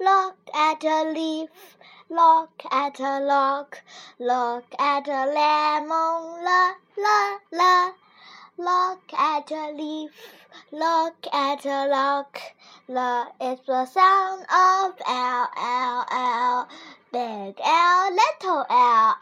Look at a leaf, look at a lock, look at a lemon, la la la. Look at a leaf, look at a lock, la is the sound of L L L, big L, little L.